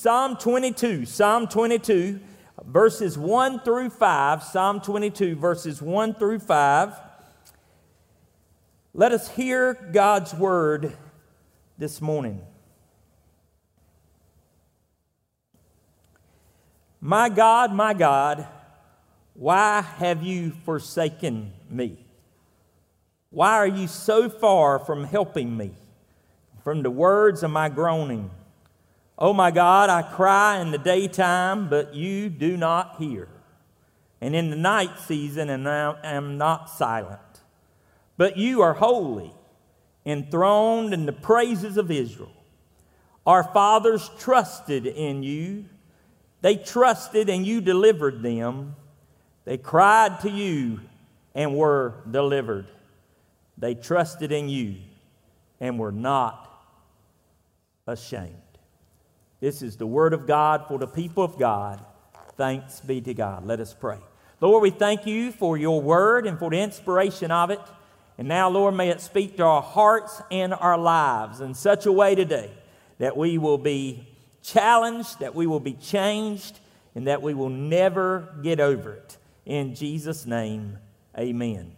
Psalm 22, Psalm 22, verses 1 through 5. Psalm 22, verses 1 through 5. Let us hear God's word this morning. My God, my God, why have you forsaken me? Why are you so far from helping me, from the words of my groaning? Oh my God, I cry in the daytime, but you do not hear. And in the night season, and I am not silent. But you are holy, enthroned in the praises of Israel. Our fathers trusted in you. They trusted and you delivered them. They cried to you and were delivered. They trusted in you and were not ashamed. This is the word of God for the people of God. Thanks be to God. Let us pray. Lord, we thank you for your word and for the inspiration of it. And now, Lord, may it speak to our hearts and our lives in such a way today that we will be challenged, that we will be changed, and that we will never get over it. In Jesus' name, amen.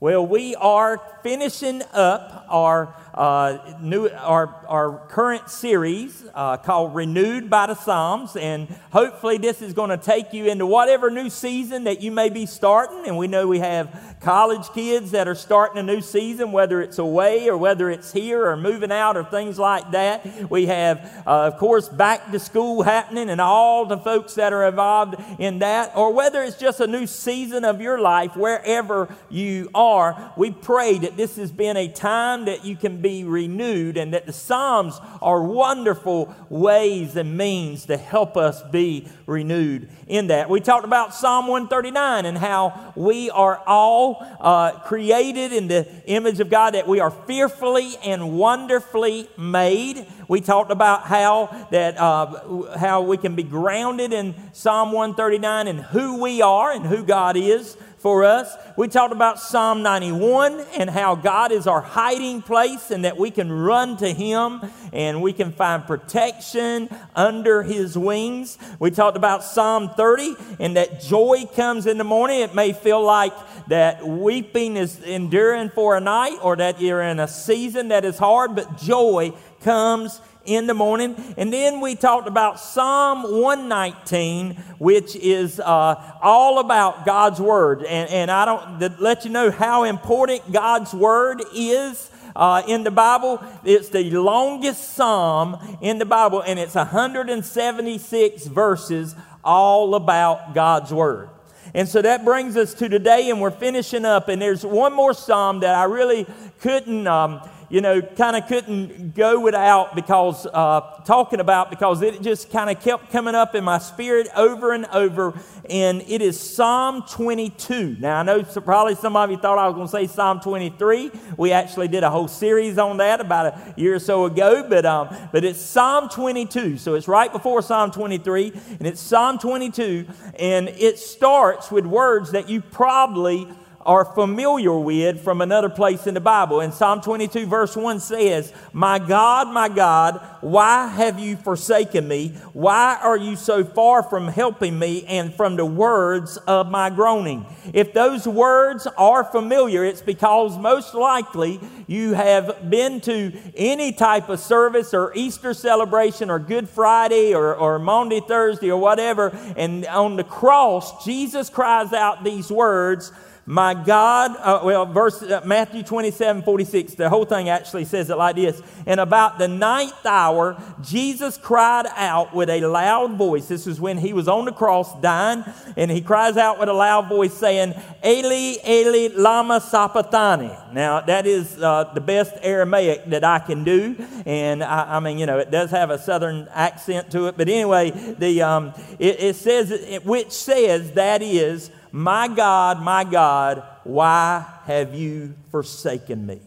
Well, we are finishing up our uh, new, our, our current series uh, called Renewed by the Psalms. And hopefully, this is going to take you into whatever new season that you may be starting. And we know we have college kids that are starting a new season, whether it's away or whether it's here or moving out or things like that. We have, uh, of course, back to school happening and all the folks that are involved in that. Or whether it's just a new season of your life, wherever you are, we pray that this has been a time that you can be renewed, and that the Psalms are wonderful ways and means to help us be renewed in that. We talked about Psalm 139 and how we are all uh, created in the image of God, that we are fearfully and wonderfully made. We talked about how that uh, how we can be grounded in Psalm 139 and who we are and who God is for us. We talked about Psalm 91 and how God is our hiding place and that we can run to Him and we can find protection under His wings. We talked about Psalm 30 and that joy comes in the morning. It may feel like that weeping is enduring for a night or that you're in a season that is hard, but joy comes in the morning. And then we talked about Psalm 119, which is uh, all about God's Word. And, and I don't let you know how important God's Word is. Uh, in the Bible. It's the longest psalm in the Bible, and it's 176 verses all about God's Word. And so that brings us to today, and we're finishing up. And there's one more psalm that I really couldn't. Um, you know, kind of couldn't go without because uh, talking about because it just kind of kept coming up in my spirit over and over. And it is Psalm 22. Now, I know probably some of you thought I was going to say Psalm 23. We actually did a whole series on that about a year or so ago, but, um, but it's Psalm 22. So it's right before Psalm 23, and it's Psalm 22, and it starts with words that you probably are familiar with from another place in the Bible. And Psalm 22, verse 1 says, My God, my God, why have you forsaken me? Why are you so far from helping me and from the words of my groaning? If those words are familiar, it's because most likely you have been to any type of service or Easter celebration or Good Friday or, or Maundy, Thursday or whatever. And on the cross, Jesus cries out these words my God, uh, well, verse uh, Matthew 27 46, the whole thing actually says it like this. And about the ninth hour, Jesus cried out with a loud voice. This is when he was on the cross dying, and he cries out with a loud voice saying, Eli, Eli, Lama Sabachthani. Now, that is uh, the best Aramaic that I can do. And I, I, mean, you know, it does have a southern accent to it. But anyway, the, um, it, it says, which says, that is, my God, my God, why have you forsaken me?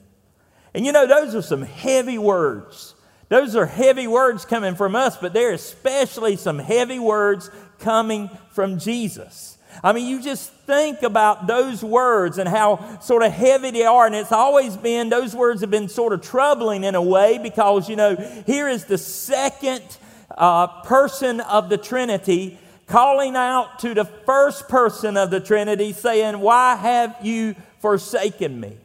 And you know, those are some heavy words. Those are heavy words coming from us, but they're especially some heavy words coming from Jesus. I mean, you just think about those words and how sort of heavy they are. And it's always been, those words have been sort of troubling in a way because, you know, here is the second uh, person of the Trinity calling out to the first person of the Trinity, saying, Why have you forsaken me?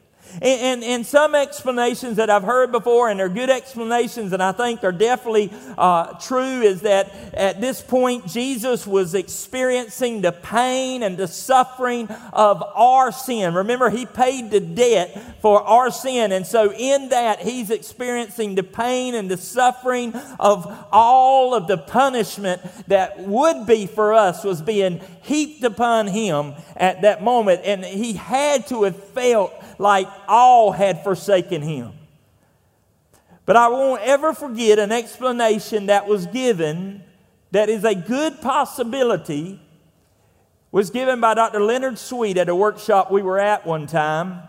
And, and, and, some explanations that I've heard before, and they're good explanations, and I think are definitely uh, true, is that at this point Jesus was experiencing the pain and the suffering of our sin. Remember, he paid the debt for our sin, and so in that he's experiencing the pain and the suffering of all of the punishment that would be for us was being heaped upon him at that moment, and he had to have felt like all had forsaken him. But I won't ever forget an explanation that was given that is a good possibility was given by Dr. Leonard Sweet at a workshop we were at one time.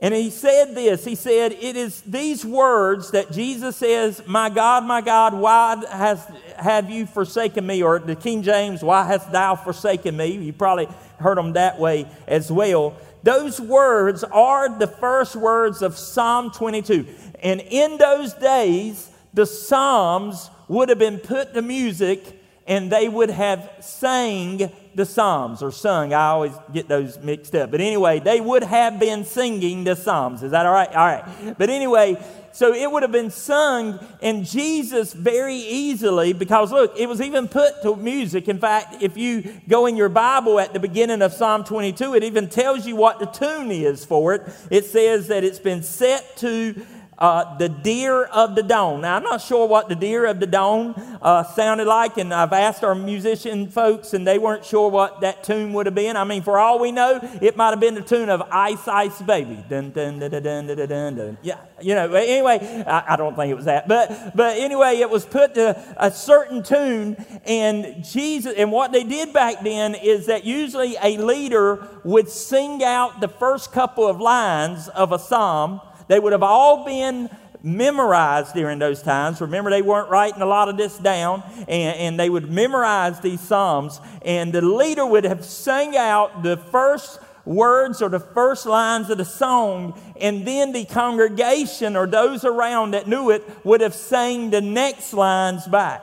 And he said this He said, It is these words that Jesus says, My God, my God, why has, have you forsaken me? Or the King James, Why hast thou forsaken me? You probably heard them that way as well. Those words are the first words of Psalm 22. And in those days, the Psalms would have been put to music and they would have sang the Psalms or sung. I always get those mixed up. But anyway, they would have been singing the Psalms. Is that all right? All right. But anyway, so it would have been sung, and Jesus very easily, because look, it was even put to music. In fact, if you go in your Bible at the beginning of Psalm 22, it even tells you what the tune is for it. It says that it's been set to uh, the deer of the dawn. Now, I'm not sure what the deer of the dawn uh, sounded like, and I've asked our musician folks, and they weren't sure what that tune would have been. I mean, for all we know, it might have been the tune of Ice Ice Baby. Dun, dun, dun, dun, dun, dun, dun, dun. Yeah, you know, anyway, I, I, don't think it was that. But, but anyway, it was put to a certain tune, and Jesus, and what they did back then is that usually a leader would sing out the first couple of lines of a psalm they would have all been memorized during those times. Remember, they weren't writing a lot of this down, and, and they would memorize these Psalms. And the leader would have sang out the first words or the first lines of the song, and then the congregation or those around that knew it would have sang the next lines back.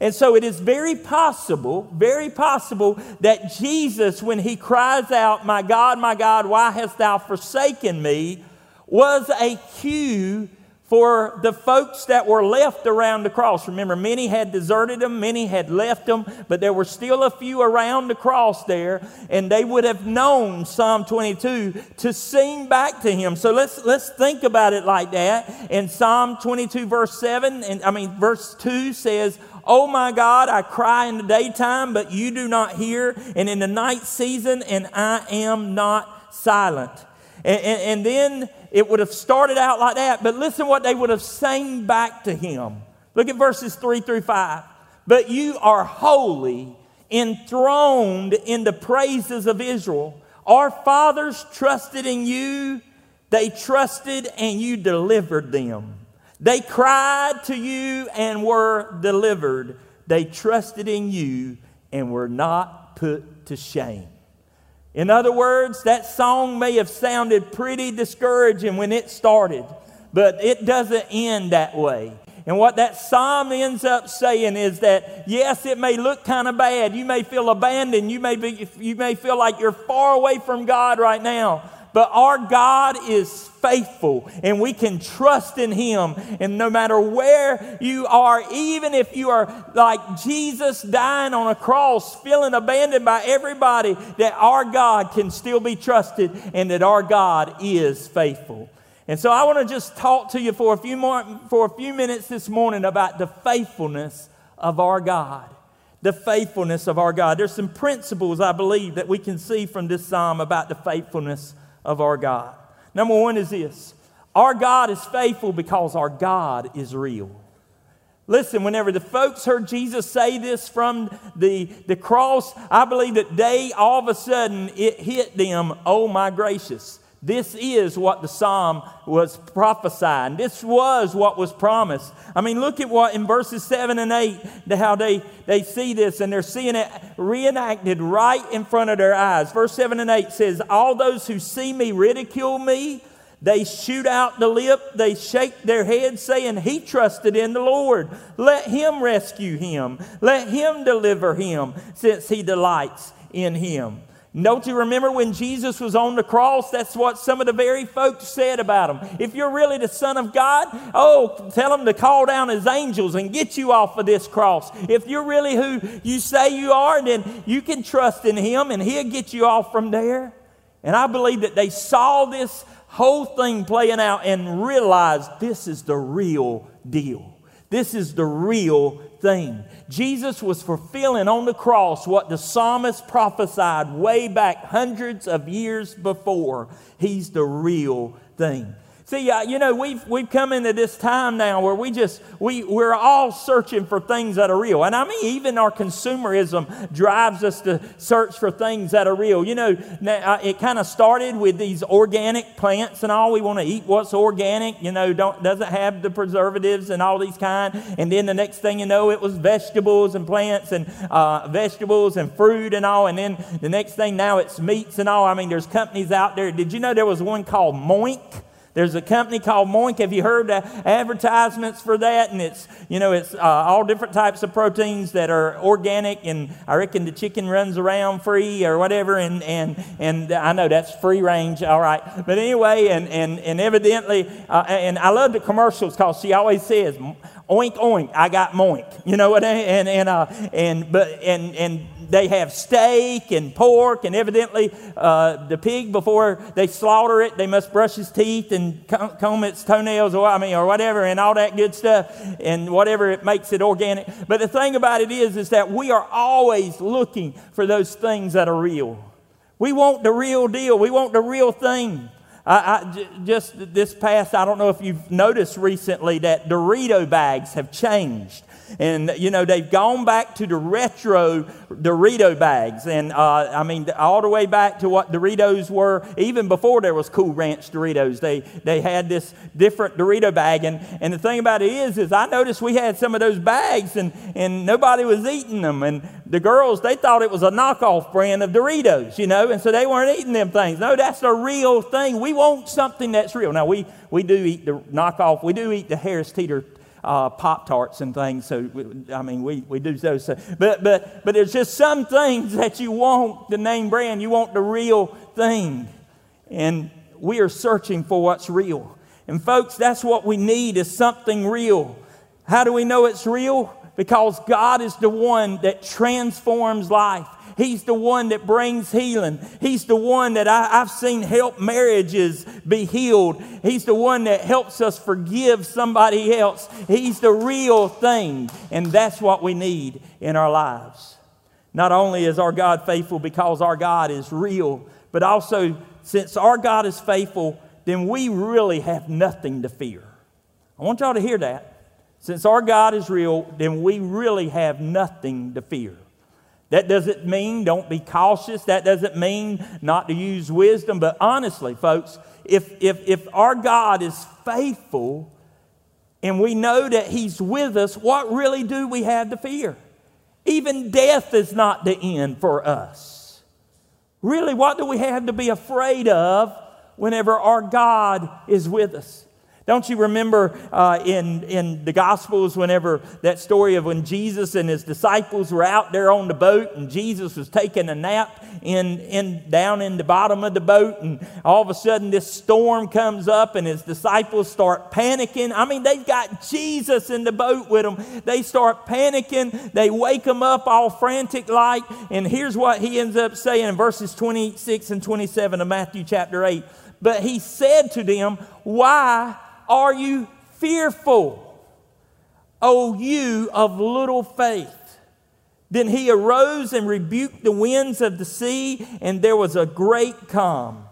And so it is very possible, very possible that Jesus, when he cries out, My God, my God, why hast thou forsaken me? Was a cue for the folks that were left around the cross. Remember, many had deserted them, many had left them, but there were still a few around the cross there, and they would have known Psalm 22 to sing back to him. So let's let's think about it like that. In Psalm 22, verse 7, and I mean verse 2 says, Oh my God, I cry in the daytime, but you do not hear, and in the night season, and I am not silent. and, and, and then it would have started out like that, but listen what they would have sang back to him. Look at verses 3 through 5. But you are holy, enthroned in the praises of Israel. Our fathers trusted in you, they trusted and you delivered them. They cried to you and were delivered. They trusted in you and were not put to shame. In other words, that song may have sounded pretty discouraging when it started, but it doesn't end that way. And what that psalm ends up saying is that, yes, it may look kind of bad. You may feel abandoned. You may, be, you may feel like you're far away from God right now. But our God is faithful and we can trust in Him. And no matter where you are, even if you are like Jesus dying on a cross, feeling abandoned by everybody, that our God can still be trusted and that our God is faithful. And so I want to just talk to you for a few more for a few minutes this morning about the faithfulness of our God. The faithfulness of our God. There's some principles I believe that we can see from this psalm about the faithfulness of our God. Number one is this our God is faithful because our God is real. Listen, whenever the folks heard Jesus say this from the, the cross, I believe that they all of a sudden it hit them, oh my gracious. This is what the psalm was prophesying. This was what was promised. I mean, look at what in verses 7 and 8, how they, they see this and they're seeing it reenacted right in front of their eyes. Verse 7 and 8 says, All those who see me ridicule me, They shoot out the lip, they shake their head, saying, He trusted in the Lord. Let him rescue him, let him deliver him, since he delights in him. Don't you remember when Jesus was on the cross? That's what some of the very folks said about him. If you're really the Son of God, oh, tell him to call down his angels and get you off of this cross. If you're really who you say you are, then you can trust in him and he'll get you off from there. And I believe that they saw this whole thing playing out and realized this is the real deal. This is the real thing. Jesus was fulfilling on the cross what the psalmist prophesied way back hundreds of years before. He's the real thing. See, uh, you know, we've, we've come into this time now where we just, we, we're all searching for things that are real. And I mean, even our consumerism drives us to search for things that are real. You know, now, uh, it kind of started with these organic plants and all. We want to eat what's organic, you know, don't, doesn't have the preservatives and all these kind. And then the next thing you know, it was vegetables and plants and uh, vegetables and fruit and all. And then the next thing now it's meats and all. I mean, there's companies out there. Did you know there was one called Moink? There's a company called Moink. Have you heard advertisements for that? And it's, you know, it's uh, all different types of proteins that are organic. And I reckon the chicken runs around free or whatever. And, and, and I know that's free range, all right. But anyway, and, and, and evidently, uh, and I love the commercials because she always says, oink, oink, I got moink. You know what I mean? And, and, uh, and, but, and, and, they have steak and pork, and evidently uh, the pig before they slaughter it, they must brush his teeth and comb its toenails, or I mean, or whatever, and all that good stuff, and whatever it makes it organic. But the thing about it is, is that we are always looking for those things that are real. We want the real deal. We want the real thing. I, just this past, I don't know if you've noticed recently that Dorito bags have changed. And, you know, they've gone back to the retro Dorito bags. And, uh, I mean, all the way back to what Doritos were, even before there was Cool Ranch Doritos. They, they had this different Dorito bag. And, and the thing about it is, is I noticed we had some of those bags and, and nobody was eating them. And the girls, they thought it was a knockoff brand of Doritos, you know, and so they weren't eating them things. No, that's a real thing. We want something that's real. Now, we, we do eat the knockoff, we do eat the Harris Teeter uh, Pop Tarts and things. So, I mean, we, we do those. So, but, but, but there's just some things that you want the name brand, you want the real thing. And we are searching for what's real. And, folks, that's what we need is something real. How do we know it's real? Because God is the one that transforms life. He's the one that brings healing. He's the one that I, have seen help marriages be healed. He's the one that helps us forgive somebody else. He's the real thing. And that's what we need in our lives. Not only is our God faithful because our God is real, but also since our God is faithful, then we really have nothing to fear. I want y'all to hear that. Since our God is real, then we really have nothing to fear. That doesn't mean don't be cautious. That doesn't mean not to use wisdom. But honestly, folks, if, if, if our God is faithful and we know that He's with us, what really do we have to fear? Even death is not the end for us. Really, what do we have to be afraid of whenever our God is with us? Don't you remember uh, in, in the Gospels, whenever that story of when Jesus and his disciples were out there on the boat and Jesus was taking a nap in, in, down in the bottom of the boat, and all of a sudden this storm comes up and his disciples start panicking? I mean, they've got Jesus in the boat with them. They start panicking, they wake him up all frantic like, and here's what he ends up saying in verses 26 and 27 of Matthew chapter 8. But he said to them, Why? Are you fearful, O you of little faith? Then he arose and rebuked the winds of the sea, and there was a great calm.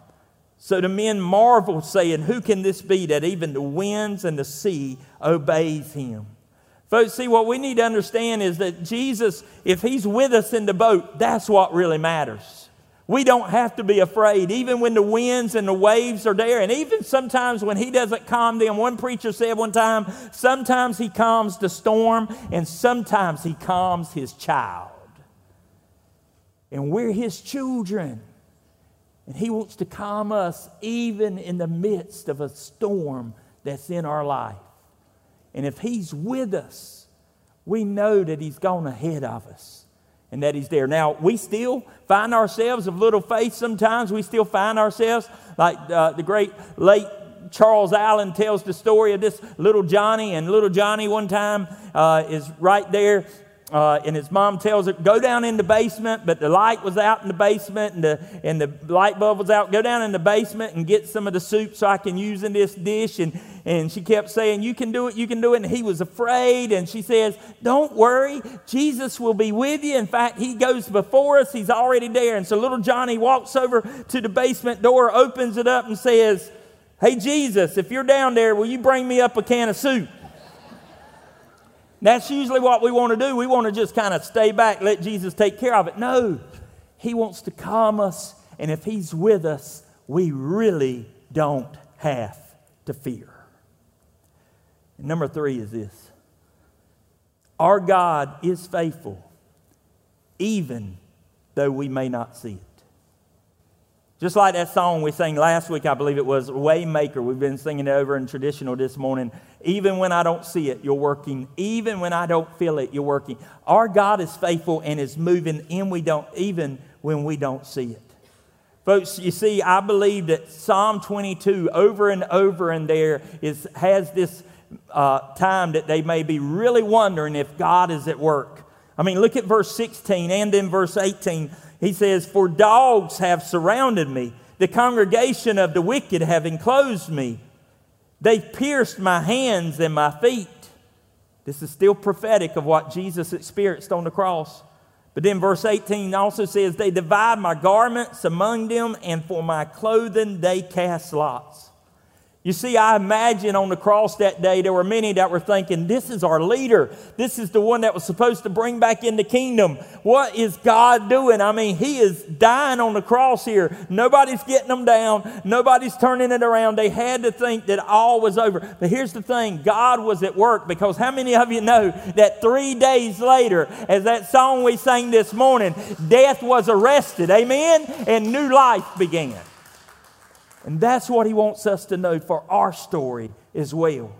So the men marveled, saying, Who can this be that even the winds and the sea obeys him? Folks, see, what we need to understand is that Jesus, if he's with us in the boat, that's what really matters. We don't have to be afraid, even when the winds and the waves are there, and even sometimes when He doesn't calm them. One preacher said one time, sometimes He calms the storm, and sometimes He calms His child. And we're His children. And He wants to calm us even in the midst of a storm that's in our life. And if He's with us, we know that He's gone ahead of us and that He's there. Now, we still find ourselves of little faith sometimes. We still find ourselves like uh, the great late Charles Allen tells the story of this little Johnny, and little Johnny one time uh, is right there uh, and his mom tells her, go down in the basement, but the light was out in the basement and the, and the light bulb was out. Go down in the basement and get some of the soup so I can use in this dish. And, and she kept saying, You can do it, you can do it. And he was afraid. And she says, Don't worry, Jesus will be with you. In fact, he goes before us, he's already there. And so little Johnny walks over to the basement door, opens it up, and says, Hey, Jesus, if you're down there, will you bring me up a can of soup? That's usually what we want to do. We want to just kind of stay back, let Jesus take care of it. No, He wants to calm us, and if He's with us, we really don't have to fear. And number three is this our God is faithful, even though we may not see it. Just like that song we sang last week, I believe it was Waymaker. We've been singing it over in traditional this morning. Even when I don't see it, you're working. Even when I don't feel it, you're working. Our God is faithful and is moving in we don't even when we don't see it. Folks, you see, I believe that Psalm 22 over and over in there is, has this uh, time that they may be really wondering if God is at work. I mean, look at verse 16 and in verse 18. He says, For dogs have surrounded me, the congregation of the wicked have enclosed me. They've pierced my hands and my feet. This is still prophetic of what Jesus experienced on the cross. But then verse 18 also says, They divide my garments among them, and for my clothing they cast lots. You see, I imagine on the cross that day, there were many that were thinking, This is our leader. This is the one that was supposed to bring back in the kingdom. What is God doing? I mean, He is dying on the cross here. Nobody's getting them down, nobody's turning it around. They had to think that all was over. But here's the thing God was at work because how many of you know that three days later, as that song we sang this morning, death was arrested? Amen? And new life began. And that's what he wants us to know for our story as well.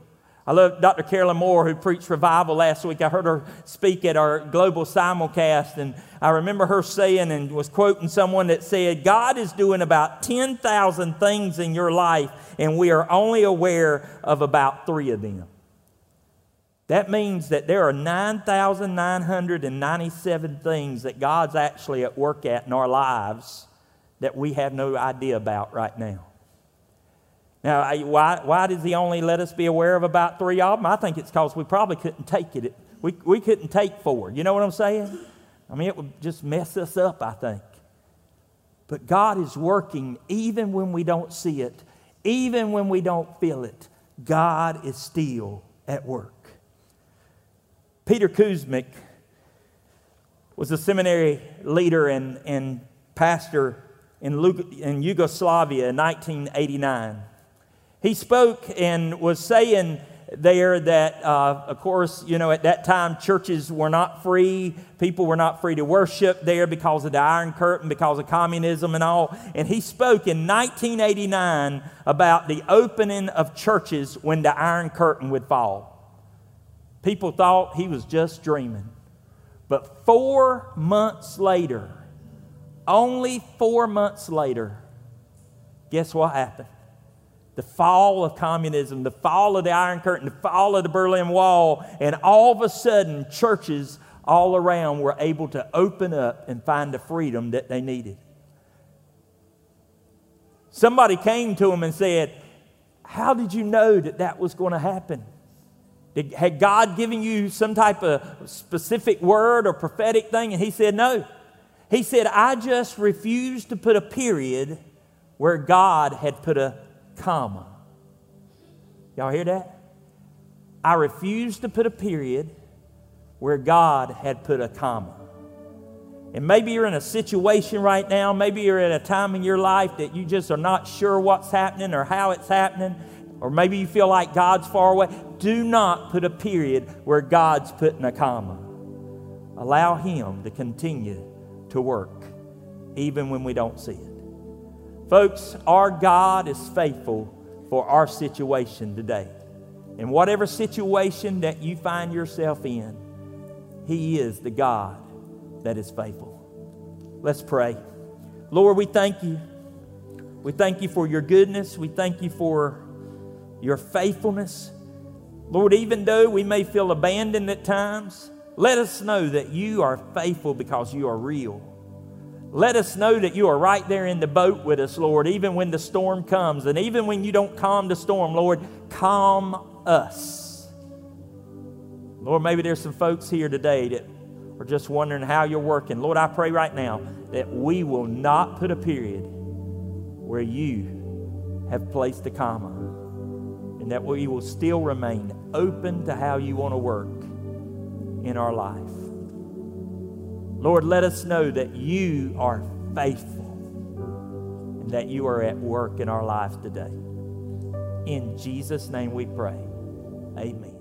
I love Dr. Carolyn Moore, who preached revival last week. I heard her speak at our global simulcast, and I remember her saying and was quoting someone that said, God is doing about 10,000 things in your life, and we are only aware of about three of them. That means that there are 9,997 things that God's actually at work at in our lives that we have no idea about right now. Now, I, why, why does he only let us be aware of about three of them? I think it's because we probably couldn't take it. We, we couldn't take four. You know what I'm saying? I mean, it would just mess us up, I think. But God is working even when we don't see it, even when we don't feel it. God is still at work. Peter Kuzmic was a seminary leader and, and pastor in, in Yugoslavia in 1989 he spoke and was saying there that, uh, of course, you know, at that time churches were not free. People were not free to worship there because of the Iron Curtain, because of communism and all. And he spoke in 1989 about the opening of churches when the Iron Curtain would fall. People thought he was just dreaming. But four months later, only four months later, guess what happened? The fall of communism, the fall of the Iron Curtain, the fall of the Berlin Wall, and all of a sudden, churches all around were able to open up and find the freedom that they needed. Somebody came to him and said, How did you know that that was going to happen? Did, had God given you some type of specific word or prophetic thing? And he said, No. He said, I just refused to put a period where God had put a comma. Y'all hear that? I refuse to put a period where God had put a comma. And maybe you're in a situation right now, maybe you're at a time in your life that you just are not sure what's happening or how it's happening, or maybe you feel like God's far away. Do not put a period where God's putting a comma. Allow Him to continue to work, even when we don't see it. Folks, our God is faithful for our situation today. In whatever situation that you find yourself in, He is the God that is faithful. Let's pray. Lord, we thank you. We thank you for your goodness. We thank you for your faithfulness. Lord, even though we may feel abandoned at times, let us know that you are faithful because you are real. Let us know that you are right there in the boat with us, Lord, even when the storm comes. And even when you don't calm the storm, Lord, calm us. Lord, maybe there's some folks here today that are just wondering how you're working. Lord, I pray right now that we will not put a period where you have placed a comma and that we will still remain open to how you want to work in our life. Lord, let us know that you are faithful and that you are at work in our lives today. In Jesus' name we pray. Amen.